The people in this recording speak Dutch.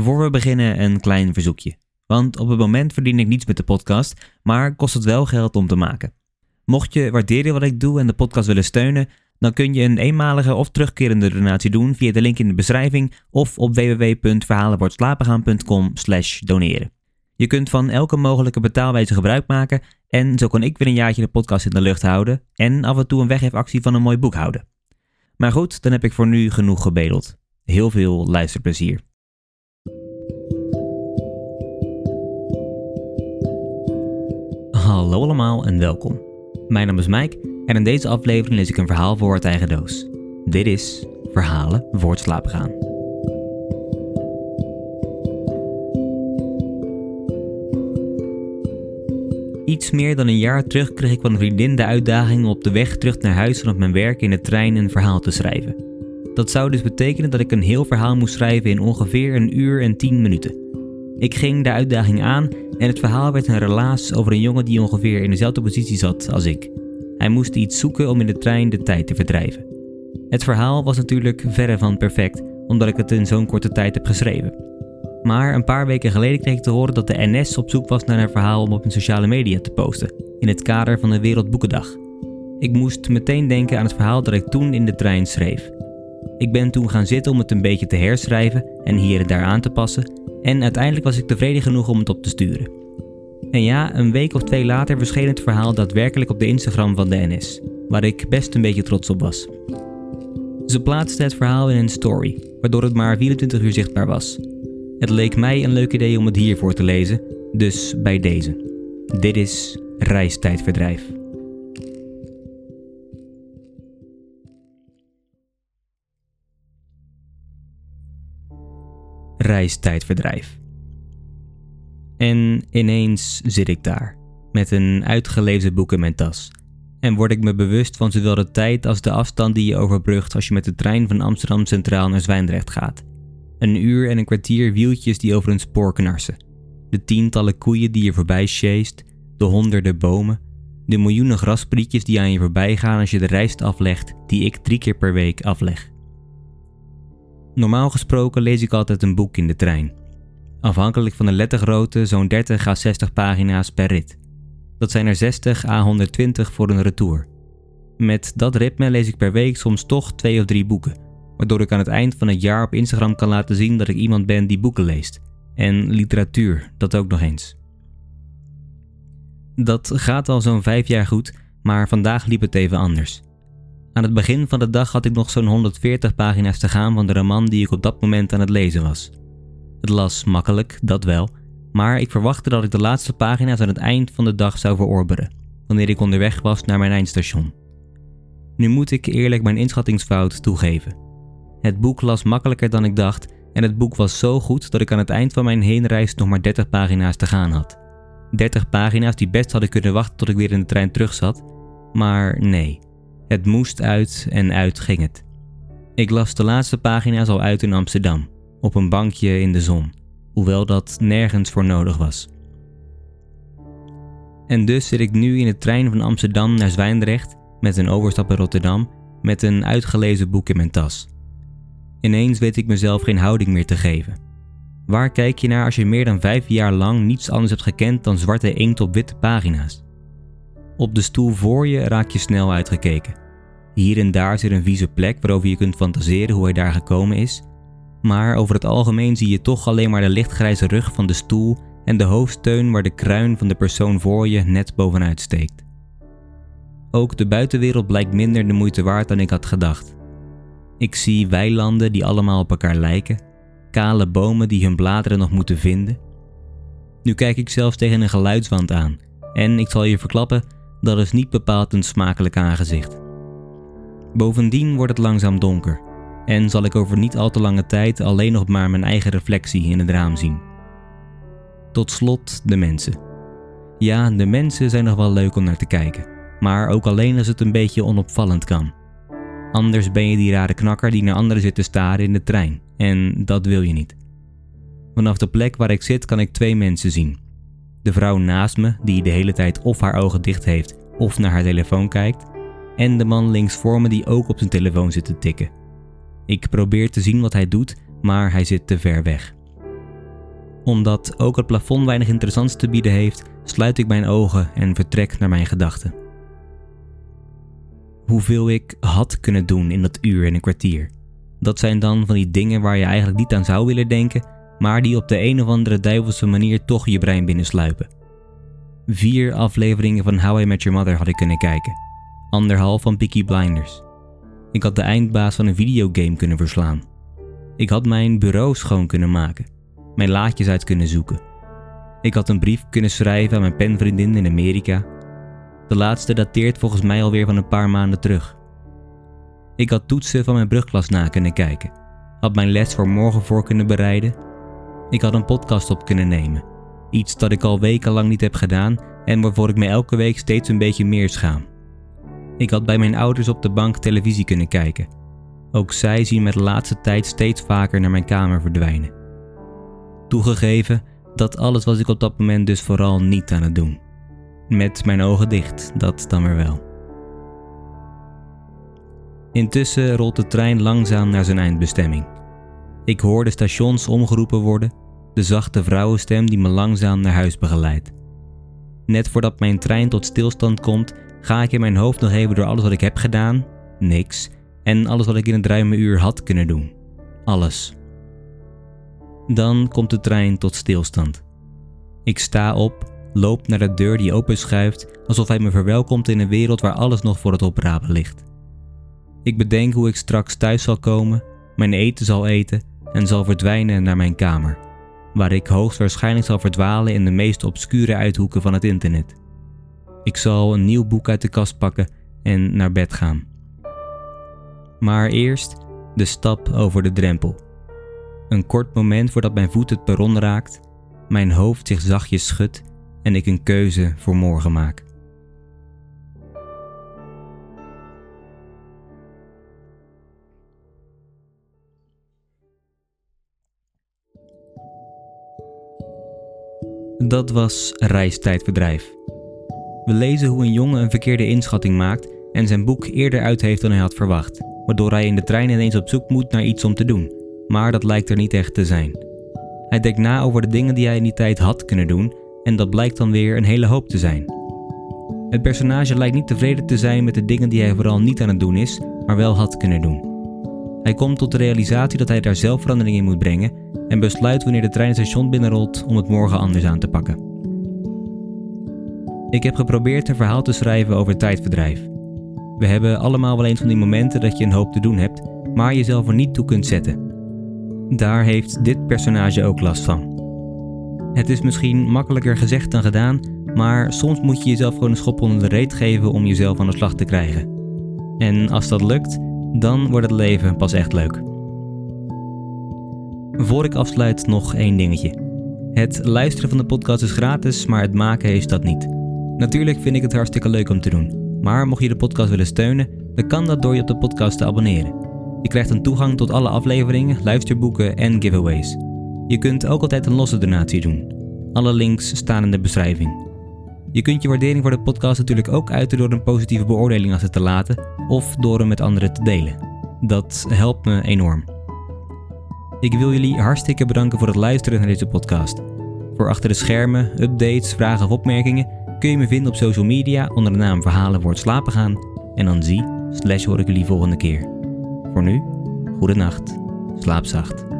Voor we beginnen een klein verzoekje. Want op het moment verdien ik niets met de podcast, maar kost het wel geld om te maken. Mocht je waarderen wat ik doe en de podcast willen steunen, dan kun je een eenmalige of terugkerende donatie doen via de link in de beschrijving of op www.verhalenwoordslapengaan.com doneren. Je kunt van elke mogelijke betaalwijze gebruik maken en zo kan ik weer een jaartje de podcast in de lucht houden en af en toe een weggeefactie van een mooi boek houden. Maar goed, dan heb ik voor nu genoeg gebedeld. Heel veel luisterplezier. Hallo allemaal en welkom. Mijn naam is Mike en in deze aflevering lees ik een verhaal voor het eigen doos. Dit is Verhalen voor het slapen gaan. Iets meer dan een jaar terug kreeg ik van een vriendin de uitdaging om op de weg terug naar huis vanaf mijn werk in de trein een verhaal te schrijven. Dat zou dus betekenen dat ik een heel verhaal moest schrijven in ongeveer een uur en tien minuten. Ik ging de uitdaging aan en het verhaal werd een relaas over een jongen die ongeveer in dezelfde positie zat als ik. Hij moest iets zoeken om in de trein de tijd te verdrijven. Het verhaal was natuurlijk verre van perfect, omdat ik het in zo'n korte tijd heb geschreven. Maar een paar weken geleden kreeg ik te horen dat de NS op zoek was naar een verhaal om op hun sociale media te posten, in het kader van de Wereldboekendag. Ik moest meteen denken aan het verhaal dat ik toen in de trein schreef. Ik ben toen gaan zitten om het een beetje te herschrijven en hier en daar aan te passen, en uiteindelijk was ik tevreden genoeg om het op te sturen. En ja, een week of twee later verscheen het verhaal daadwerkelijk op de Instagram van de NS, waar ik best een beetje trots op was. Ze plaatste het verhaal in een story, waardoor het maar 24 uur zichtbaar was. Het leek mij een leuk idee om het hiervoor te lezen, dus bij deze. Dit is Reistijdverdrijf. Reistijdverdrijf. En ineens zit ik daar, met een uitgelezen boek in mijn tas. En word ik me bewust van zowel de tijd als de afstand die je overbrugt als je met de trein van Amsterdam Centraal naar Zwijndrecht gaat. Een uur en een kwartier wieltjes die over een spoor knarsen. De tientallen koeien die je voorbij sjeest, de honderden bomen, de miljoenen grasprietjes die aan je voorbij gaan als je de reis aflegt die ik drie keer per week afleg. Normaal gesproken lees ik altijd een boek in de trein. Afhankelijk van de lettergrootte zo'n 30 à 60 pagina's per rit. Dat zijn er 60 à 120 voor een retour. Met dat ritme lees ik per week soms toch twee of drie boeken, waardoor ik aan het eind van het jaar op Instagram kan laten zien dat ik iemand ben die boeken leest. En literatuur, dat ook nog eens. Dat gaat al zo'n vijf jaar goed, maar vandaag liep het even anders. Aan het begin van de dag had ik nog zo'n 140 pagina's te gaan van de roman die ik op dat moment aan het lezen was. Het las makkelijk, dat wel, maar ik verwachtte dat ik de laatste pagina's aan het eind van de dag zou verorberen, wanneer ik onderweg was naar mijn eindstation. Nu moet ik eerlijk mijn inschattingsfout toegeven. Het boek las makkelijker dan ik dacht en het boek was zo goed dat ik aan het eind van mijn heenreis nog maar 30 pagina's te gaan had. 30 pagina's die best hadden kunnen wachten tot ik weer in de trein terug zat, maar nee. Het moest uit en uit ging het. Ik las de laatste pagina's al uit in Amsterdam, op een bankje in de zon, hoewel dat nergens voor nodig was. En dus zit ik nu in de trein van Amsterdam naar Zwijndrecht met een overstap in Rotterdam met een uitgelezen boek in mijn tas. Ineens weet ik mezelf geen houding meer te geven. Waar kijk je naar als je meer dan vijf jaar lang niets anders hebt gekend dan zwarte inkt op witte pagina's? Op de stoel voor je raak je snel uitgekeken. Hier en daar zit een vieze plek waarover je kunt fantaseren hoe hij daar gekomen is. Maar over het algemeen zie je toch alleen maar de lichtgrijze rug van de stoel en de hoofdsteun waar de kruin van de persoon voor je net bovenuit steekt. Ook de buitenwereld blijkt minder de moeite waard dan ik had gedacht. Ik zie weilanden die allemaal op elkaar lijken, kale bomen die hun bladeren nog moeten vinden. Nu kijk ik zelfs tegen een geluidswand aan en ik zal je verklappen, dat is niet bepaald een smakelijk aangezicht. Bovendien wordt het langzaam donker en zal ik over niet al te lange tijd alleen nog maar mijn eigen reflectie in het raam zien. Tot slot de mensen. Ja, de mensen zijn nog wel leuk om naar te kijken, maar ook alleen als het een beetje onopvallend kan. Anders ben je die rare knakker die naar anderen zit te staren in de trein, en dat wil je niet. Vanaf de plek waar ik zit kan ik twee mensen zien. De vrouw naast me, die de hele tijd of haar ogen dicht heeft of naar haar telefoon kijkt, en de man links voor me die ook op zijn telefoon zit te tikken. Ik probeer te zien wat hij doet, maar hij zit te ver weg. Omdat ook het plafond weinig interessants te bieden heeft, sluit ik mijn ogen en vertrek naar mijn gedachten. Hoeveel ik had kunnen doen in dat uur en een kwartier. Dat zijn dan van die dingen waar je eigenlijk niet aan zou willen denken, maar die op de een of andere duivelse manier toch je brein binnensluipen. Vier afleveringen van How I Met Your Mother had ik kunnen kijken. Anderhalf van Peaky Blinders. Ik had de eindbaas van een videogame kunnen verslaan. Ik had mijn bureau schoon kunnen maken. Mijn laadjes uit kunnen zoeken. Ik had een brief kunnen schrijven aan mijn penvriendin in Amerika. De laatste dateert volgens mij alweer van een paar maanden terug. Ik had toetsen van mijn brugklas na kunnen kijken. Had mijn les voor morgen voor kunnen bereiden. Ik had een podcast op kunnen nemen. Iets dat ik al wekenlang niet heb gedaan en waarvoor ik me elke week steeds een beetje meer schaam. Ik had bij mijn ouders op de bank televisie kunnen kijken. Ook zij zien me de laatste tijd steeds vaker naar mijn kamer verdwijnen. Toegegeven, dat alles was ik op dat moment dus vooral niet aan het doen. Met mijn ogen dicht, dat dan weer wel. Intussen rolt de trein langzaam naar zijn eindbestemming. Ik hoor de stations omgeroepen worden, de zachte vrouwenstem die me langzaam naar huis begeleidt. Net voordat mijn trein tot stilstand komt, ga ik in mijn hoofd nog even door alles wat ik heb gedaan, niks, en alles wat ik in een ruime uur had kunnen doen. Alles. Dan komt de trein tot stilstand. Ik sta op, loop naar de deur die openschuift, alsof hij me verwelkomt in een wereld waar alles nog voor het oprapen ligt. Ik bedenk hoe ik straks thuis zal komen, mijn eten zal eten en zal verdwijnen naar mijn kamer, waar ik hoogstwaarschijnlijk zal verdwalen in de meest obscure uithoeken van het internet. Ik zal een nieuw boek uit de kast pakken en naar bed gaan. Maar eerst de stap over de drempel. Een kort moment voordat mijn voet het perron raakt, mijn hoofd zich zachtjes schudt en ik een keuze voor morgen maak. Dat was reistijdverdrijf. We lezen hoe een jongen een verkeerde inschatting maakt en zijn boek eerder uit heeft dan hij had verwacht, waardoor hij in de trein ineens op zoek moet naar iets om te doen, maar dat lijkt er niet echt te zijn. Hij denkt na over de dingen die hij in die tijd had kunnen doen en dat blijkt dan weer een hele hoop te zijn. Het personage lijkt niet tevreden te zijn met de dingen die hij vooral niet aan het doen is, maar wel had kunnen doen. Hij komt tot de realisatie dat hij daar zelf verandering in moet brengen en besluit wanneer de trein het station binnenrolt om het morgen anders aan te pakken. Ik heb geprobeerd een verhaal te schrijven over tijdverdrijf. We hebben allemaal wel eens van die momenten dat je een hoop te doen hebt, maar jezelf er niet toe kunt zetten. Daar heeft dit personage ook last van. Het is misschien makkelijker gezegd dan gedaan, maar soms moet je jezelf gewoon een schop onder de reet geven om jezelf aan de slag te krijgen. En als dat lukt, dan wordt het leven pas echt leuk. Voor ik afsluit nog één dingetje. Het luisteren van de podcast is gratis, maar het maken is dat niet. Natuurlijk vind ik het hartstikke leuk om te doen. Maar mocht je de podcast willen steunen, dan kan dat door je op de podcast te abonneren. Je krijgt een toegang tot alle afleveringen, luisterboeken en giveaways. Je kunt ook altijd een losse donatie doen. Alle links staan in de beschrijving. Je kunt je waardering voor de podcast natuurlijk ook uiten door een positieve beoordeling achter te laten of door hem met anderen te delen. Dat helpt me enorm. Ik wil jullie hartstikke bedanken voor het luisteren naar deze podcast. Voor achter de schermen, updates, vragen of opmerkingen kun je me vinden op social media onder de naam Verhalen voor het slapen gaan. En dan zie, slash hoor ik jullie volgende keer. Voor nu, goede nacht, slaap zacht.